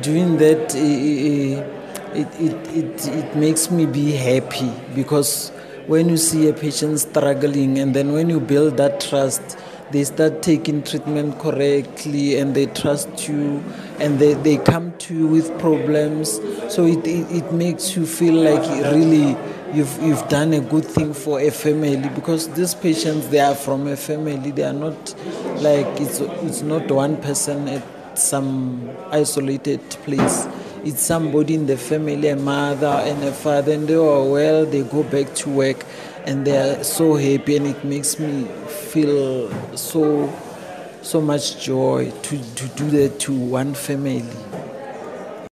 Doing that, it, it, it, it makes me be happy because when you see a patient struggling and then when you build that trust, they start taking treatment correctly and they trust you and they, they come to you with problems. So it, it, it makes you feel like really you've, you've done a good thing for a family because these patients, they are from a family. They are not like, it's, it's not one person at some isolated place it's somebody in the family, a mother and a father, and they are well, they go back to work and they are so happy, and it makes me feel so so much joy to, to do that to one family.